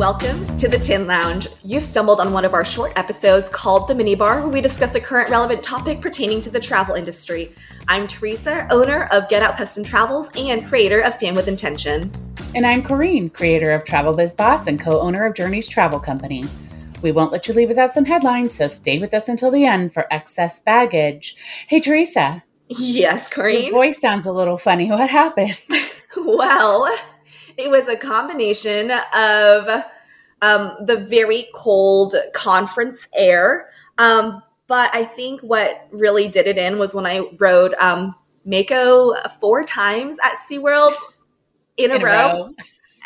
Welcome to the Tin Lounge. You've stumbled on one of our short episodes called The Minibar, where we discuss a current relevant topic pertaining to the travel industry. I'm Teresa, owner of Get Out Custom Travels and creator of Fan with Intention. And I'm Corrine, creator of Travel Biz Boss and co owner of Journeys Travel Company. We won't let you leave without some headlines, so stay with us until the end for excess baggage. Hey, Teresa. Yes, Corrine. Your voice sounds a little funny. What happened? well, it was a combination of um, the very cold conference air. Um, but I think what really did it in was when I rode um, Mako four times at SeaWorld in, in a, row. row.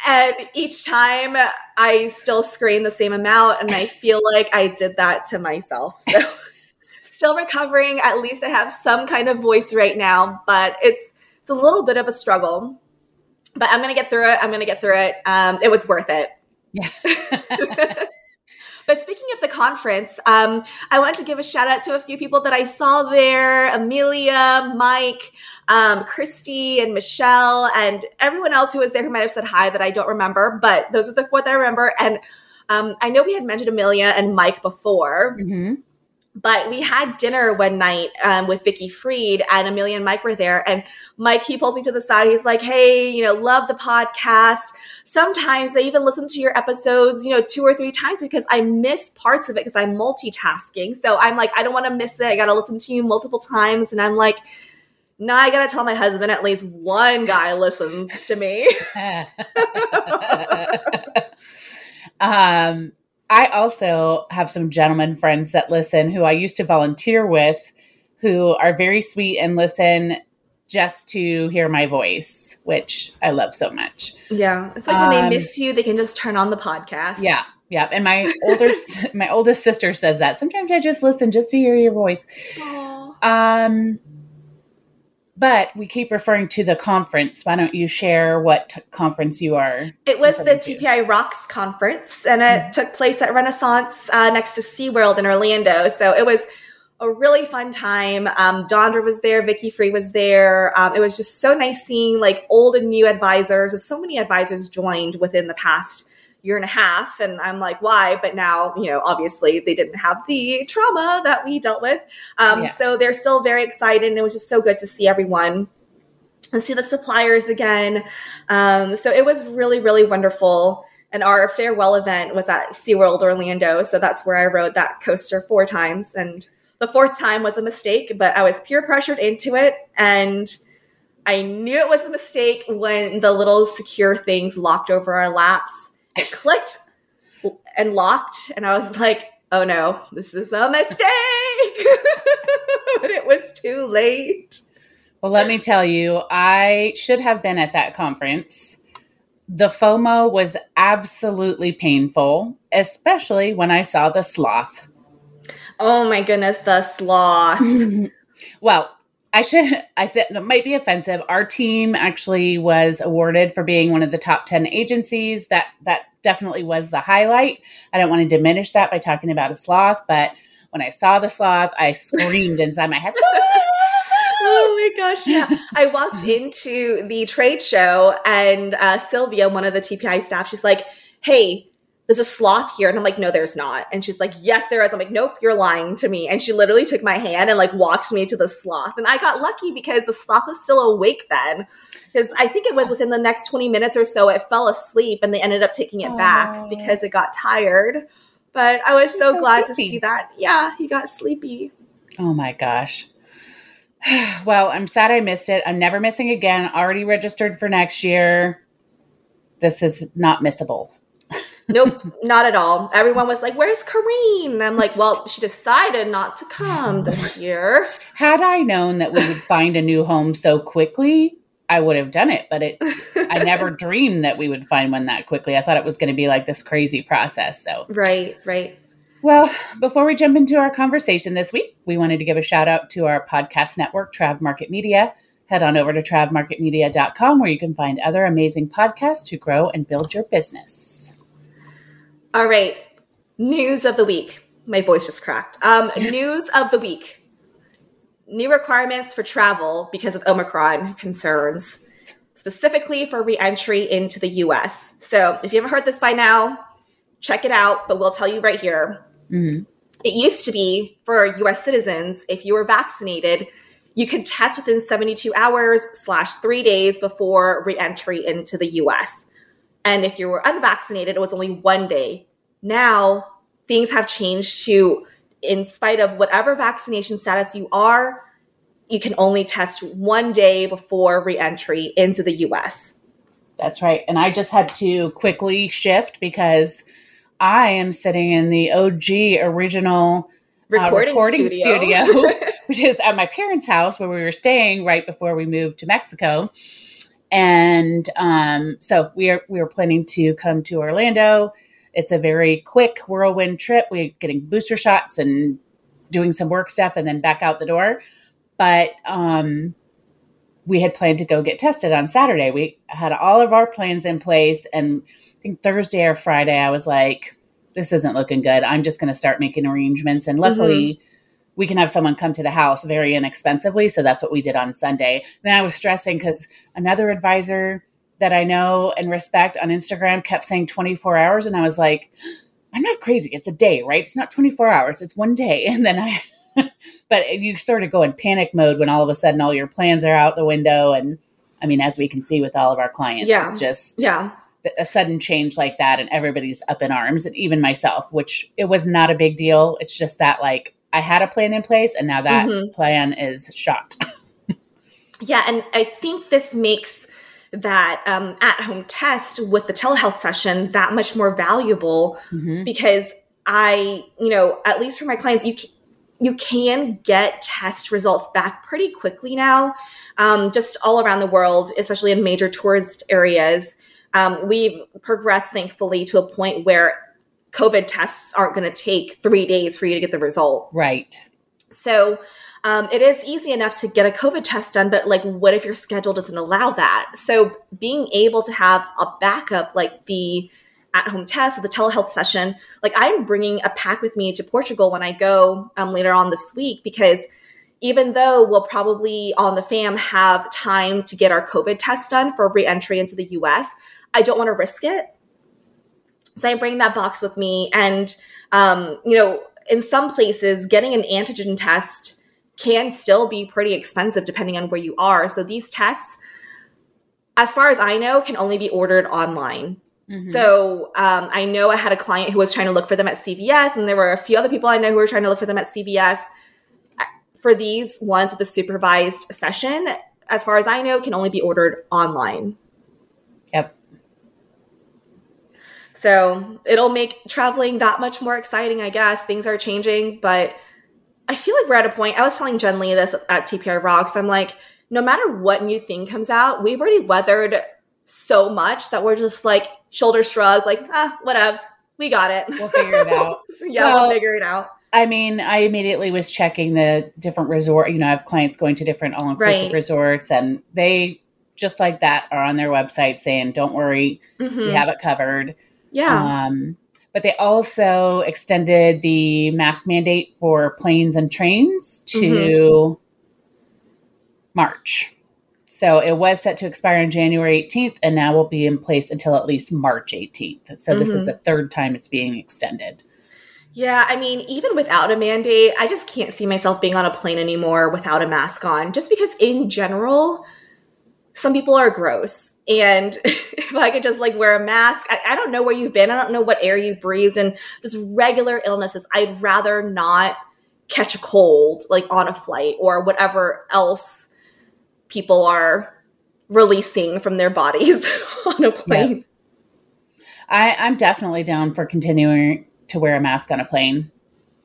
And each time I still scream the same amount. And I feel like I did that to myself. So still recovering. At least I have some kind of voice right now, but it's it's a little bit of a struggle but I'm gonna get through it. I'm gonna get through it. Um, it was worth it. Yeah. but speaking of the conference, um, I want to give a shout out to a few people that I saw there: Amelia, Mike, um, Christy, and Michelle, and everyone else who was there who might have said hi that I don't remember. But those are the four that I remember. And um, I know we had mentioned Amelia and Mike before. Mm-hmm but we had dinner one night um, with Vicky Freed and Amelia and Mike were there. And Mike, he pulls me to the side. He's like, Hey, you know, love the podcast. Sometimes I even listen to your episodes, you know, two or three times because I miss parts of it because I'm multitasking. So I'm like, I don't want to miss it. I got to listen to you multiple times. And I'm like, no, I got to tell my husband at least one guy listens to me. um, I also have some gentlemen friends that listen who I used to volunteer with who are very sweet and listen just to hear my voice, which I love so much. Yeah. It's like when they miss um, you, they can just turn on the podcast. Yeah. Yeah. And my older my oldest sister says that. Sometimes I just listen just to hear your voice. Aww. Um but we keep referring to the conference. Why don't you share what t- conference you are? It was the to? TPI Rocks conference, and it mm-hmm. took place at Renaissance uh, next to SeaWorld in Orlando. So it was a really fun time. Um, Dondra was there, Vicky Free was there. Um, it was just so nice seeing like old and new advisors. So many advisors joined within the past year and a half. And I'm like, why? But now, you know, obviously they didn't have the trauma that we dealt with. Um, yeah. So they're still very excited. And it was just so good to see everyone and see the suppliers again. Um, so it was really, really wonderful. And our farewell event was at SeaWorld Orlando. So that's where I rode that coaster four times. And the fourth time was a mistake, but I was peer pressured into it. And I knew it was a mistake when the little secure things locked over our laps it clicked and locked, and I was like, oh no, this is a mistake. but it was too late. Well, let me tell you, I should have been at that conference. The FOMO was absolutely painful, especially when I saw the sloth. Oh my goodness, the sloth. well, I should, I think it might be offensive. Our team actually was awarded for being one of the top 10 agencies. That, that definitely was the highlight. I don't want to diminish that by talking about a sloth, but when I saw the sloth, I screamed inside my head. oh my gosh. Yeah. I walked into the trade show and uh, Sylvia, one of the TPI staff, she's like, Hey, there's a sloth here. And I'm like, no, there's not. And she's like, yes, there is. I'm like, nope, you're lying to me. And she literally took my hand and like walked me to the sloth. And I got lucky because the sloth was still awake then. Because I think it was within the next 20 minutes or so, it fell asleep and they ended up taking it back because it got tired. But I was so, so, glad sleepy. to see that. Yeah, he got sleepy. Oh my gosh. well, I'm sad I missed it. I'm never missing again. Already registered for next year. This is not missable nope, not at all. Everyone was like, "Where's Corrine?" I'm like, "Well, she decided not to come this year." Had I known that we would find a new home so quickly, I would have done it. But it, I never dreamed that we would find one that quickly. I thought it was going to be like this crazy process. So right, right. Well, before we jump into our conversation this week, we wanted to give a shout out to our podcast network, Trav Market Media. Head on over to travmarketmedia.com where you can find other amazing podcasts to grow and build your business. All right. News of the week. My voice just cracked. Um, news of the week. New requirements for travel because of Omicron concerns, specifically for reentry into the US. So, if you haven't heard this by now, check it out, but we'll tell you right here. Mm-hmm. It used to be for US citizens, if you were vaccinated, you could test within 72 hours slash three days before reentry into the US. And if you were unvaccinated, it was only one day. Now things have changed to, in spite of whatever vaccination status you are, you can only test one day before reentry into the US. That's right. And I just had to quickly shift because I am sitting in the OG original recording, uh, recording studio, studio which is at my parents' house where we were staying right before we moved to Mexico. And um, so we are we are planning to come to Orlando. It's a very quick whirlwind trip. We're getting booster shots and doing some work stuff, and then back out the door. But um, we had planned to go get tested on Saturday. We had all of our plans in place, and I think Thursday or Friday, I was like, "This isn't looking good. I'm just going to start making arrangements." And luckily. Mm-hmm we can have someone come to the house very inexpensively. So that's what we did on Sunday. Then I was stressing because another advisor that I know and respect on Instagram kept saying 24 hours. And I was like, I'm not crazy. It's a day, right? It's not 24 hours, it's one day. And then I, but you sort of go in panic mode when all of a sudden all your plans are out the window. And I mean, as we can see with all of our clients, yeah. just, yeah. A sudden change like that, and everybody's up in arms, and even myself, which it was not a big deal. It's just that, like, I had a plan in place and now that mm-hmm. plan is shot. yeah, and I think this makes that um, at home test with the telehealth session that much more valuable mm-hmm. because I, you know, at least for my clients, you you can get test results back pretty quickly now, um, just all around the world, especially in major tourist areas. Um, we've progressed, thankfully, to a point where COVID tests aren't going to take three days for you to get the result. Right. So um, it is easy enough to get a COVID test done, but like, what if your schedule doesn't allow that? So being able to have a backup like the at home test or the telehealth session, like I'm bringing a pack with me to Portugal when I go um, later on this week because even though we'll probably on the fam have time to get our COVID test done for reentry into the US, I don't want to risk it so I bring that box with me. And, um, you know, in some places, getting an antigen test can still be pretty expensive depending on where you are. So these tests, as far as I know, can only be ordered online. Mm-hmm. So um, I know I had a client who was trying to look for them at CVS, and there were a few other people I know who were trying to look for them at CVS. For these ones with a supervised session, as far as I know, can only be ordered online. Yep. So it'll make traveling that much more exciting, I guess. Things are changing, but I feel like we're at a point. I was telling Jen Lee this at TPI Rocks. I'm like, no matter what new thing comes out, we've already weathered so much that we're just like shoulder shrug, like, ah, whatevs. We got it. We'll figure it out. yeah, well, we'll figure it out. I mean, I immediately was checking the different resort. You know, I have clients going to different all inclusive right. resorts, and they just like that are on their website saying, "Don't worry, mm-hmm. we have it covered." Yeah. Um, but they also extended the mask mandate for planes and trains to mm-hmm. March. So it was set to expire on January 18th and now will be in place until at least March 18th. So mm-hmm. this is mm-hmm. the third time it's being extended. Yeah, I mean, even without a mandate, I just can't see myself being on a plane anymore without a mask on, just because in general, some people are gross. And if I could just like wear a mask, I, I, don't know where you've been. I don't know what air you breathed and just regular illnesses. I'd rather not catch a cold like on a flight or whatever else people are releasing from their bodies on a plane. Yep. I, I'm definitely down for continuing to wear a mask on a plane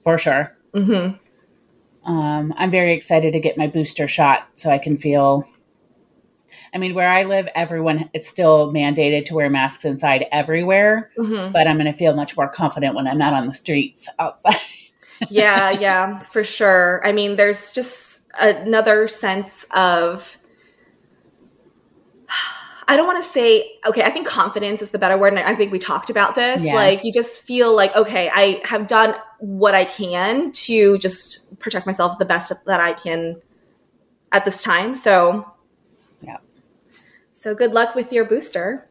for sure. Mm-hmm. Um, I'm very excited to get my booster shot so I can feel I mean, where I live, everyone it's still mandated to wear masks inside everywhere, mm-hmm. but I'm going to feel much more confident when I'm out on the streets outside. yeah, yeah, for sure. I mean, there's just another sense of I don't want to say okay, I think confidence is the better word and I think we talked about this. Yes. Like you just feel like okay, I have done what I can to just protect myself the best that I can at this time. So. So good luck with your booster.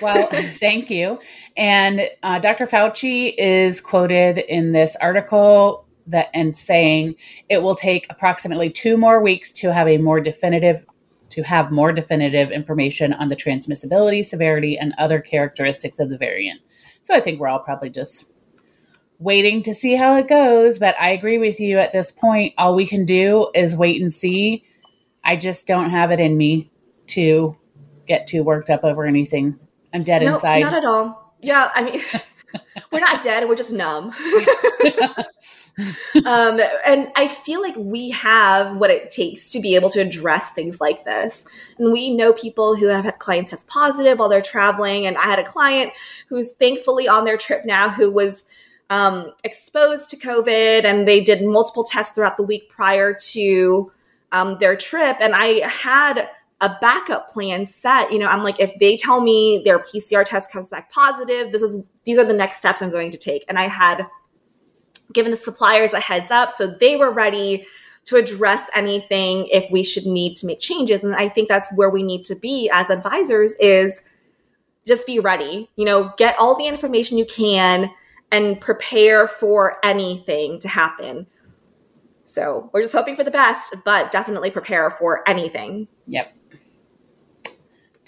Well, thank you. And uh, Dr. Fauci is quoted in this article that and saying it will take approximately two more weeks to have a more definitive to have more definitive information on the transmissibility, severity, and other characteristics of the variant. So I think we're all probably just waiting to see how it goes. But I agree with you at this point. All we can do is wait and see. I just don't have it in me to get too worked up over anything. I'm dead no, inside. Not at all. Yeah, I mean, we're not dead. We're just numb. um, and I feel like we have what it takes to be able to address things like this. And we know people who have had clients test positive while they're traveling. And I had a client who's thankfully on their trip now who was um, exposed to COVID and they did multiple tests throughout the week prior to um, their trip. And I had a backup plan set. You know, I'm like, if they tell me their PCR test comes back positive, this is these are the next steps I'm going to take. And I had given the suppliers a heads up so they were ready to address anything if we should need to make changes. And I think that's where we need to be as advisors is just be ready. You know, get all the information you can and prepare for anything to happen. So we're just hoping for the best, but definitely prepare for anything. Yep.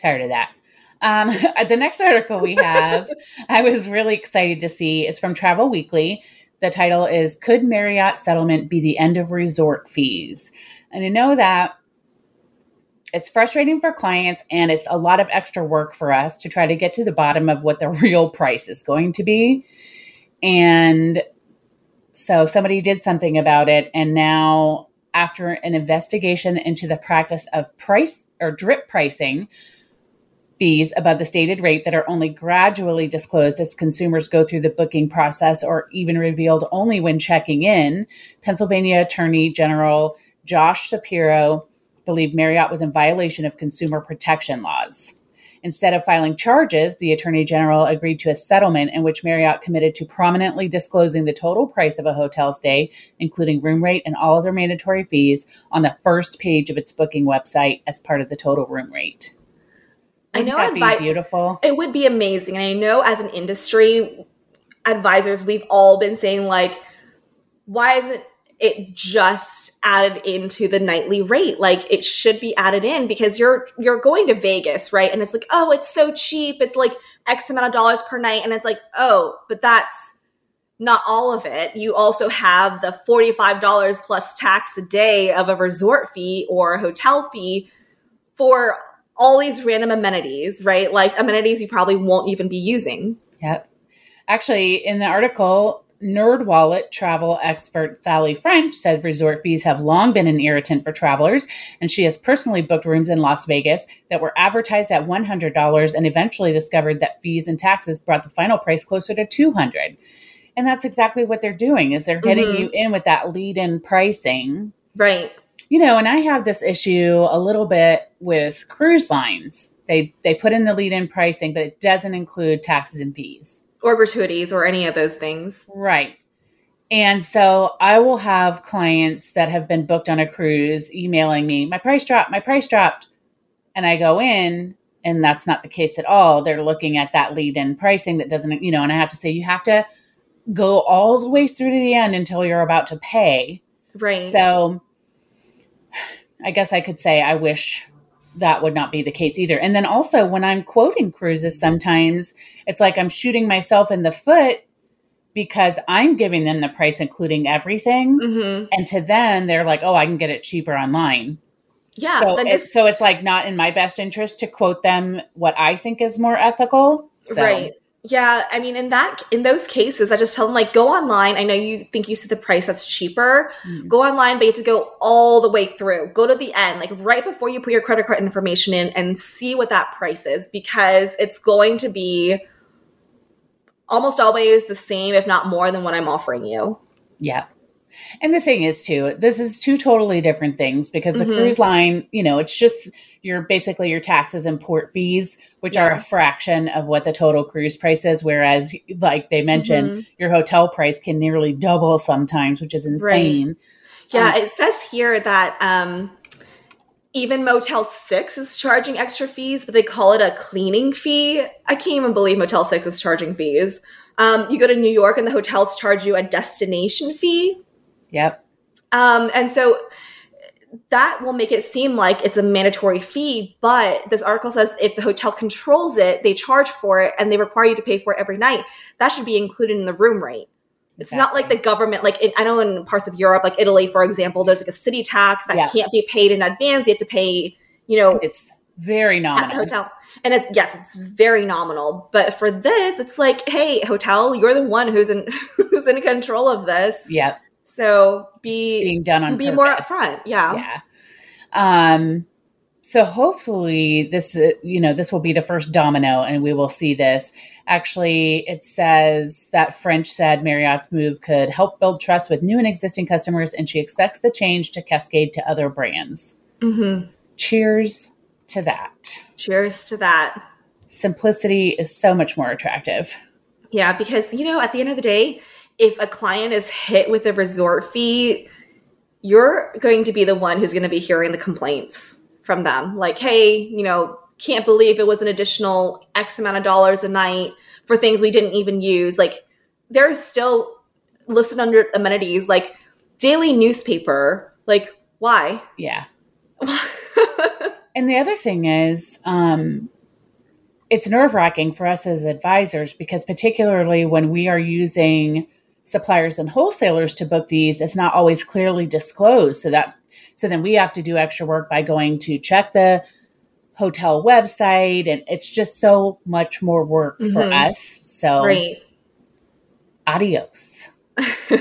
Tired of that. Um, the next article we have, I was really excited to see. It's from Travel Weekly. The title is Could Marriott Settlement Be the End of Resort Fees? And I know that it's frustrating for clients and it's a lot of extra work for us to try to get to the bottom of what the real price is going to be. And so somebody did something about it. And now, after an investigation into the practice of price or drip pricing, fees above the stated rate that are only gradually disclosed as consumers go through the booking process or even revealed only when checking in, Pennsylvania Attorney General Josh Shapiro believed Marriott was in violation of consumer protection laws. Instead of filing charges, the Attorney General agreed to a settlement in which Marriott committed to prominently disclosing the total price of a hotel stay, including room rate and all other mandatory fees, on the first page of its booking website as part of the total room rate. I know that'd advi- be beautiful. It would be amazing. And I know as an industry advisors, we've all been saying like, why isn't it just added into the nightly rate? Like it should be added in because you're you're going to Vegas, right? And it's like, oh, it's so cheap. It's like X amount of dollars per night. And it's like, oh, but that's not all of it. You also have the $45 plus tax a day of a resort fee or a hotel fee for all these random amenities, right? Like amenities you probably won't even be using. Yep. Actually, in the article, NerdWallet travel expert Sally French said resort fees have long been an irritant for travelers, and she has personally booked rooms in Las Vegas that were advertised at $100 and eventually discovered that fees and taxes brought the final price closer to 200. And that's exactly what they're doing is they're getting mm-hmm. you in with that lead-in pricing. Right you know, and I have this issue a little bit with cruise lines. They they put in the lead in pricing, but it doesn't include taxes and fees or gratuities or any of those things. Right. And so I will have clients that have been booked on a cruise emailing me, my price dropped, my price dropped. And I go in and that's not the case at all. They're looking at that lead in pricing that doesn't, you know, and I have to say you have to go all the way through to the end until you're about to pay. Right. So I guess I could say I wish that would not be the case either. And then also when I'm quoting cruises, sometimes it's like I'm shooting myself in the foot because I'm giving them the price, including everything. Mm-hmm. And to them, they're like, oh, I can get it cheaper online. Yeah. So it's, so it's like not in my best interest to quote them what I think is more ethical. So. Right. Yeah, I mean, in that in those cases, I just tell them like, go online. I know you think you see the price that's cheaper. Mm-hmm. Go online, but you have to go all the way through. Go to the end, like right before you put your credit card information in, and see what that price is because it's going to be almost always the same, if not more, than what I'm offering you. Yeah. And the thing is, too, this is two totally different things because the mm-hmm. cruise line, you know, it's just your basically your taxes and port fees, which yeah. are a fraction of what the total cruise price is. Whereas, like they mentioned, mm-hmm. your hotel price can nearly double sometimes, which is insane. Right. Yeah, um, it says here that um, even Motel 6 is charging extra fees, but they call it a cleaning fee. I can't even believe Motel 6 is charging fees. Um, you go to New York and the hotels charge you a destination fee. Yep. Um, and so that will make it seem like it's a mandatory fee, but this article says if the hotel controls it, they charge for it and they require you to pay for it every night. That should be included in the room rate. It's exactly. not like the government, like in, I know in parts of Europe, like Italy, for example, there's like a city tax that yeah. can't be paid in advance. You have to pay, you know, it's very nominal. hotel. And it's yes, it's very nominal. But for this, it's like, hey, hotel, you're the one who's in who's in control of this. Yep. So be it's being done on be purpose. more upfront. Yeah. Yeah. Um so hopefully this uh, you know this will be the first domino and we will see this actually it says that french said marriott's move could help build trust with new and existing customers and she expects the change to cascade to other brands mm-hmm. cheers to that cheers to that simplicity is so much more attractive yeah because you know at the end of the day if a client is hit with a resort fee you're going to be the one who's going to be hearing the complaints from them. Like, hey, you know, can't believe it was an additional X amount of dollars a night for things we didn't even use. Like, there's still listed under amenities like daily newspaper. Like, why? Yeah. and the other thing is, um, it's nerve wracking for us as advisors because, particularly when we are using suppliers and wholesalers to book these, it's not always clearly disclosed. So that so then we have to do extra work by going to check the hotel website, and it's just so much more work mm-hmm. for us. So, Great. adios. what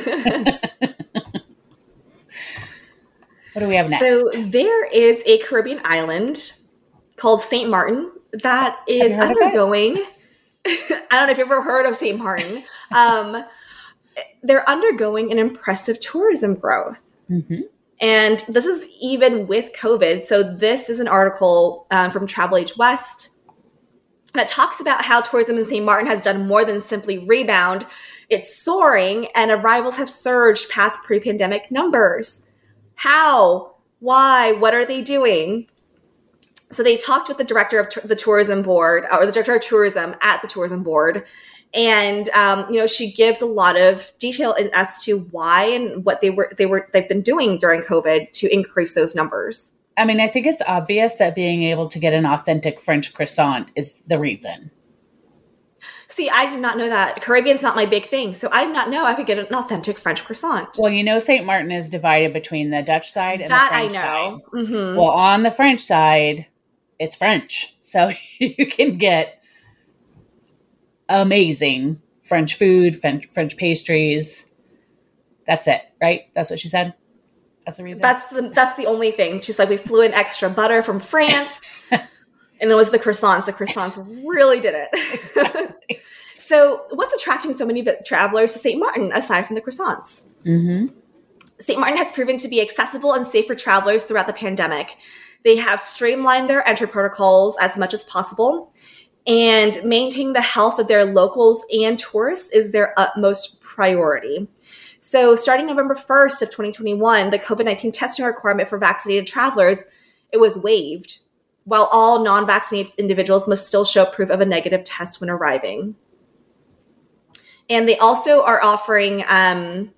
do we have next? So there is a Caribbean island called St. Martin that is undergoing. I don't know if you've ever heard of St. Martin. Um, they're undergoing an impressive tourism growth. Mm-hmm. And this is even with COVID. So, this is an article um, from TravelAge West that talks about how tourism in St. Martin has done more than simply rebound. It's soaring, and arrivals have surged past pre pandemic numbers. How? Why? What are they doing? So, they talked with the director of t- the tourism board, or the director of tourism at the tourism board, and um, you know she gives a lot of detail as to why and what they were they were they've been doing during covid to increase those numbers. I mean i think it's obvious that being able to get an authentic french croissant is the reason. See i did not know that. Caribbean's not my big thing so i did not know i could get an authentic french croissant. Well you know st martin is divided between the dutch side and that the french i know mm-hmm. well on the french side it's french so you can get amazing French food, French, French pastries. That's it, right? That's what she said. That's the reason. That's the that's the only thing. She's like, we flew in extra butter from France, and it was the croissants. The croissants really did it. so, what's attracting so many travelers to St. Martin aside from the croissants? Mm-hmm. St. Martin has proven to be accessible and safe for travelers throughout the pandemic. They have streamlined their entry protocols as much as possible and maintaining the health of their locals and tourists is their utmost priority. So, starting November 1st of 2021, the COVID-19 testing requirement for vaccinated travelers it was waived, while all non-vaccinated individuals must still show proof of a negative test when arriving. And they also are offering um,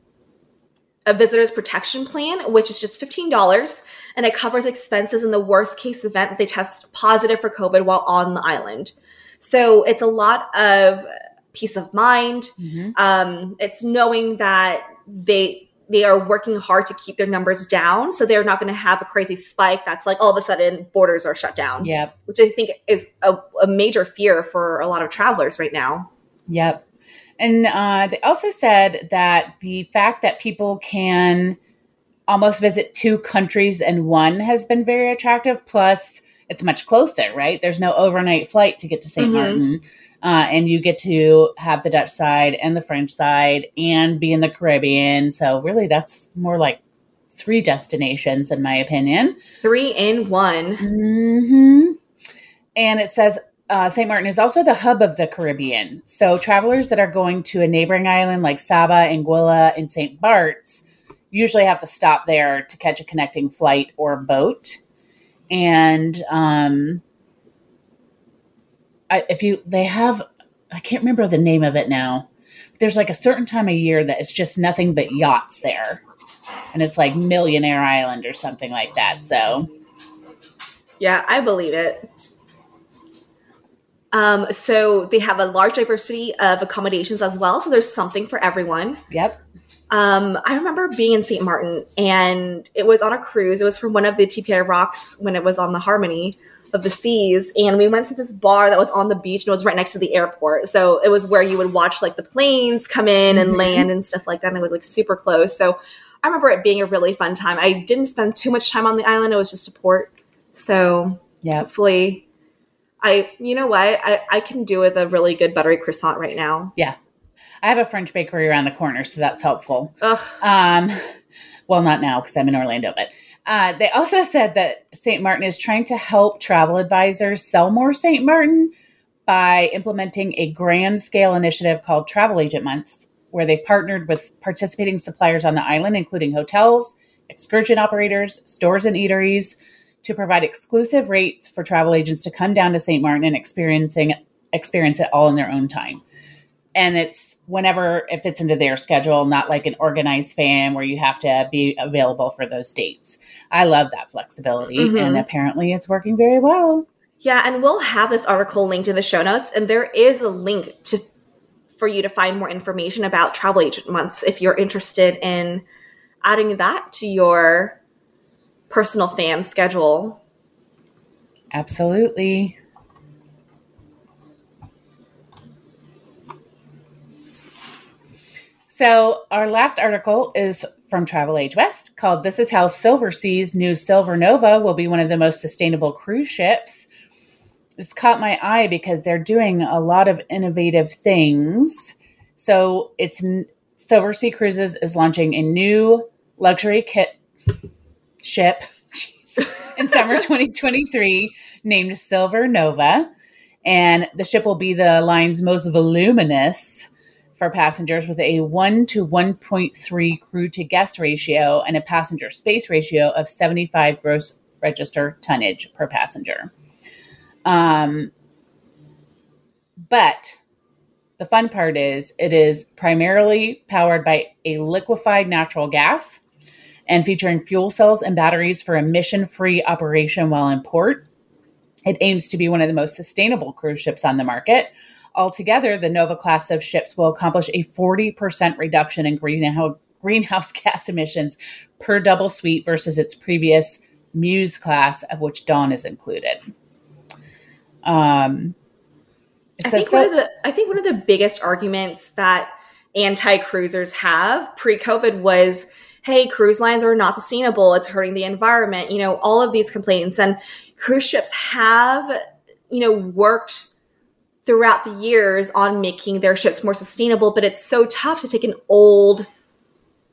a visitor's protection plan, which is just $15, and it covers expenses in the worst case event that they test positive for COVID while on the island. So it's a lot of peace of mind. Mm-hmm. Um, it's knowing that they they are working hard to keep their numbers down, so they're not going to have a crazy spike that's like all of a sudden borders are shut down. Yep, which I think is a, a major fear for a lot of travelers right now. Yep, and uh, they also said that the fact that people can almost visit two countries in one has been very attractive. Plus, it's much closer, right? There's no overnight flight to get to saint mm-hmm. Martin. Uh, and you get to have the Dutch side and the French side and be in the Caribbean. So, really, that's more like three destinations, in my opinion. Three in one. Mm-hmm. And it says uh, St. Martin is also the hub of the Caribbean. So, travelers that are going to a neighboring island like Saba, Anguilla, and St. Bart's usually have to stop there to catch a connecting flight or boat. And um, I, if you they have, I can't remember the name of it now. There's like a certain time of year that it's just nothing but yachts there, and it's like Millionaire Island or something like that. So, yeah, I believe it. Um, so they have a large diversity of accommodations as well. So there's something for everyone. Yep. Um, I remember being in St. Martin and it was on a cruise. It was from one of the TPI rocks when it was on the Harmony of the Seas. And we went to this bar that was on the beach and it was right next to the airport. So it was where you would watch like the planes come in and mm-hmm. land and stuff like that. And it was like super close. So I remember it being a really fun time. I didn't spend too much time on the island. It was just a port. So yeah, hopefully I, you know what? I, I can do with a really good buttery croissant right now. Yeah. I have a French bakery around the corner, so that's helpful. Ugh. Um, well, not now because I'm in Orlando, but uh, they also said that St. Martin is trying to help travel advisors sell more St. Martin by implementing a grand scale initiative called Travel Agent Months, where they partnered with participating suppliers on the island, including hotels, excursion operators, stores and eateries, to provide exclusive rates for travel agents to come down to St. Martin and experiencing experience it all in their own time. And it's whenever it fits into their schedule, not like an organized fam where you have to be available for those dates. I love that flexibility, mm-hmm. and apparently it's working very well. Yeah, and we'll have this article linked in the show notes, and there is a link to for you to find more information about travel agent months if you're interested in adding that to your personal fam schedule. Absolutely. So, our last article is from TravelAge West called This is How Silversea's new Silver Nova will be one of the most sustainable cruise ships. It's caught my eye because they're doing a lot of innovative things. So, it's Silversea Cruises is launching a new luxury kit ship in summer 2023 named Silver Nova. And the ship will be the line's most voluminous for passengers with a 1 to 1.3 crew to guest ratio and a passenger space ratio of 75 gross register tonnage per passenger. Um, but the fun part is it is primarily powered by a liquefied natural gas and featuring fuel cells and batteries for emission free operation while in port. It aims to be one of the most sustainable cruise ships on the market. Altogether, the Nova class of ships will accomplish a 40% reduction in greenhouse gas emissions per double suite versus its previous Muse class, of which Dawn is included. Um, I think so, one of the I think one of the biggest arguments that anti cruisers have pre COVID was hey, cruise lines are not sustainable. It's hurting the environment. You know, all of these complaints and cruise ships have, you know, worked throughout the years on making their ships more sustainable, but it's so tough to take an old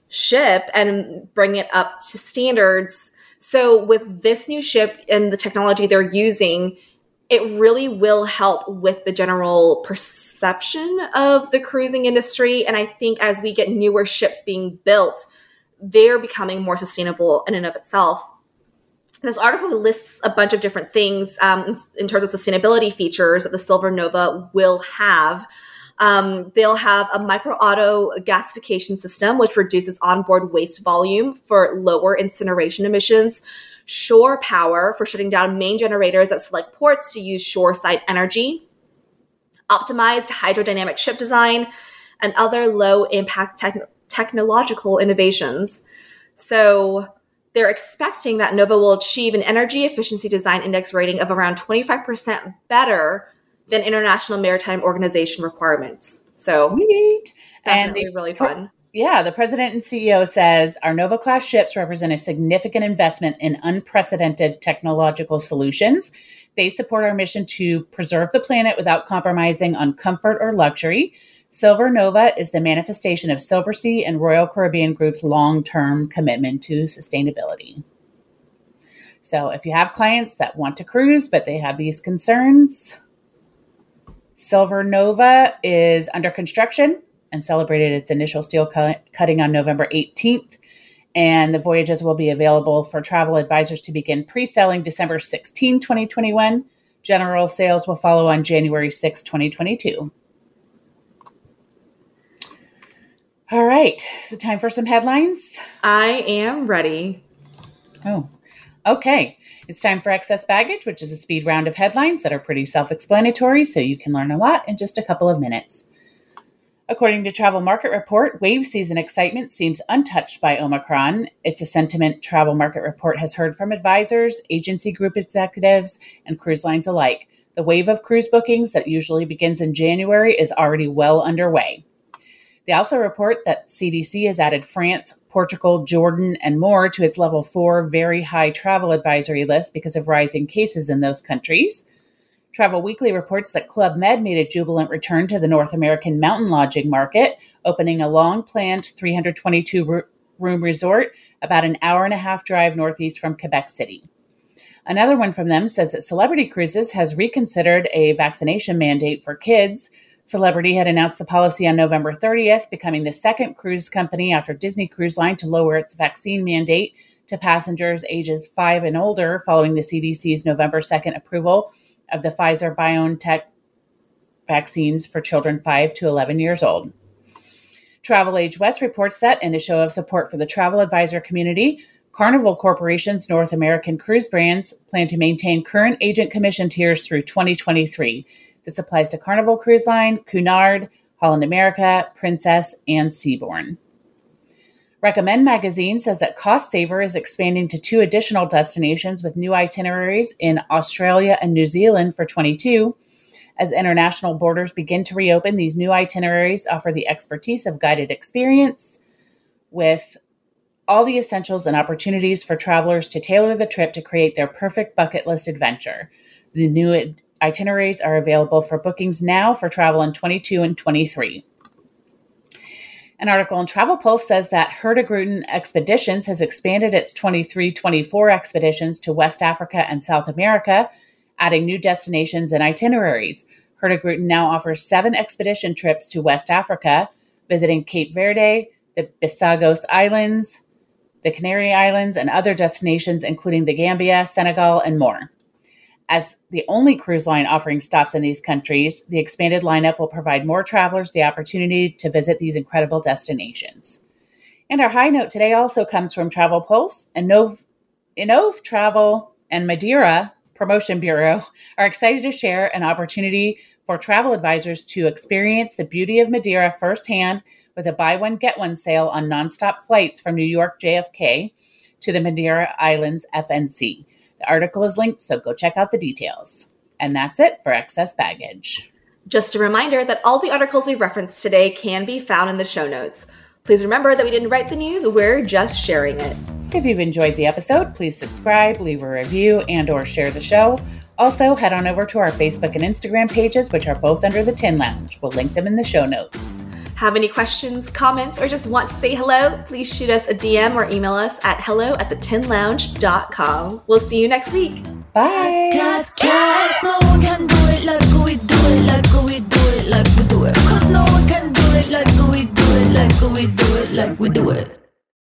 ship and bring it up to standards. So with this new ship and the technology they're using, it really will help with the general perception of the cruising industry. And I think as we get newer ships being built, they're becoming more sustainable in and of itself. This article lists a bunch of different things um, in terms of sustainability features that the Silver Nova will have. Um, they'll have a micro auto gasification system, which reduces onboard waste volume for lower incineration emissions, shore power for shutting down main generators at select ports to use shoreside energy, optimized hydrodynamic ship design, and other low impact technology technological innovations. So they're expecting that Nova will achieve an energy efficiency design index rating of around 25% better than International Maritime Organization requirements. So sweet. Definitely and really fun. Yeah, the president and CEO says our Nova class ships represent a significant investment in unprecedented technological solutions. They support our mission to preserve the planet without compromising on comfort or luxury. Silver Nova is the manifestation of Silversea and Royal Caribbean Group's long term commitment to sustainability. So, if you have clients that want to cruise but they have these concerns, Silver Nova is under construction and celebrated its initial steel cut- cutting on November 18th. and the voyages will be available for travel advisors to begin pre selling December 16, 2021. General sales will follow on January 6, 2022. All right, is it time for some headlines? I am ready. Oh, okay. It's time for Excess Baggage, which is a speed round of headlines that are pretty self explanatory, so you can learn a lot in just a couple of minutes. According to Travel Market Report, wave season excitement seems untouched by Omicron. It's a sentiment Travel Market Report has heard from advisors, agency group executives, and cruise lines alike. The wave of cruise bookings that usually begins in January is already well underway. They also report that CDC has added France, Portugal, Jordan, and more to its level four very high travel advisory list because of rising cases in those countries. Travel Weekly reports that Club Med made a jubilant return to the North American mountain lodging market, opening a long planned 322 room resort about an hour and a half drive northeast from Quebec City. Another one from them says that Celebrity Cruises has reconsidered a vaccination mandate for kids. Celebrity had announced the policy on November 30th, becoming the second cruise company after Disney Cruise Line to lower its vaccine mandate to passengers ages 5 and older following the CDC's November 2nd approval of the Pfizer BioNTech vaccines for children 5 to 11 years old. TravelAge West reports that in a show of support for the travel advisor community, Carnival Corporation's North American cruise brands plan to maintain current agent commission tiers through 2023. This applies to Carnival Cruise Line, Cunard, Holland America, Princess, and Seabourn. Recommend Magazine says that Costsaver is expanding to two additional destinations with new itineraries in Australia and New Zealand for 22. As international borders begin to reopen, these new itineraries offer the expertise of guided experience with all the essentials and opportunities for travelers to tailor the trip to create their perfect bucket list adventure. The new itineraries are available for bookings now for travel in 22 and 23. An article in Travel Pulse says that Hurtigruten Expeditions has expanded its 23 24 expeditions to West Africa and South America, adding new destinations and itineraries. Hurtigruten now offers seven expedition trips to West Africa, visiting Cape Verde, the Bisagos Islands, the Canary Islands, and other destinations, including the Gambia, Senegal, and more. As the only cruise line offering stops in these countries, the expanded lineup will provide more travelers the opportunity to visit these incredible destinations. And our high note today also comes from Travel Pulse and Innov Travel and Madeira Promotion Bureau are excited to share an opportunity for travel advisors to experience the beauty of Madeira firsthand with a buy one get one sale on nonstop flights from New York JFK to the Madeira Islands FNC. The article is linked, so go check out the details. And that's it for excess baggage. Just a reminder that all the articles we referenced today can be found in the show notes. Please remember that we didn't write the news, we're just sharing it. If you've enjoyed the episode, please subscribe, leave a review, and or share the show. Also, head on over to our Facebook and Instagram pages, which are both under the Tin Lounge. We'll link them in the show notes. Have any questions, comments, or just want to say hello? Please shoot us a DM or email us at hello at thetinlounge.com. We'll see you next week. Bye. Cause, cause no one can do it like we do it, like we do it, like we do it. Cause no one can do it like we do it, like we do it, like we do it.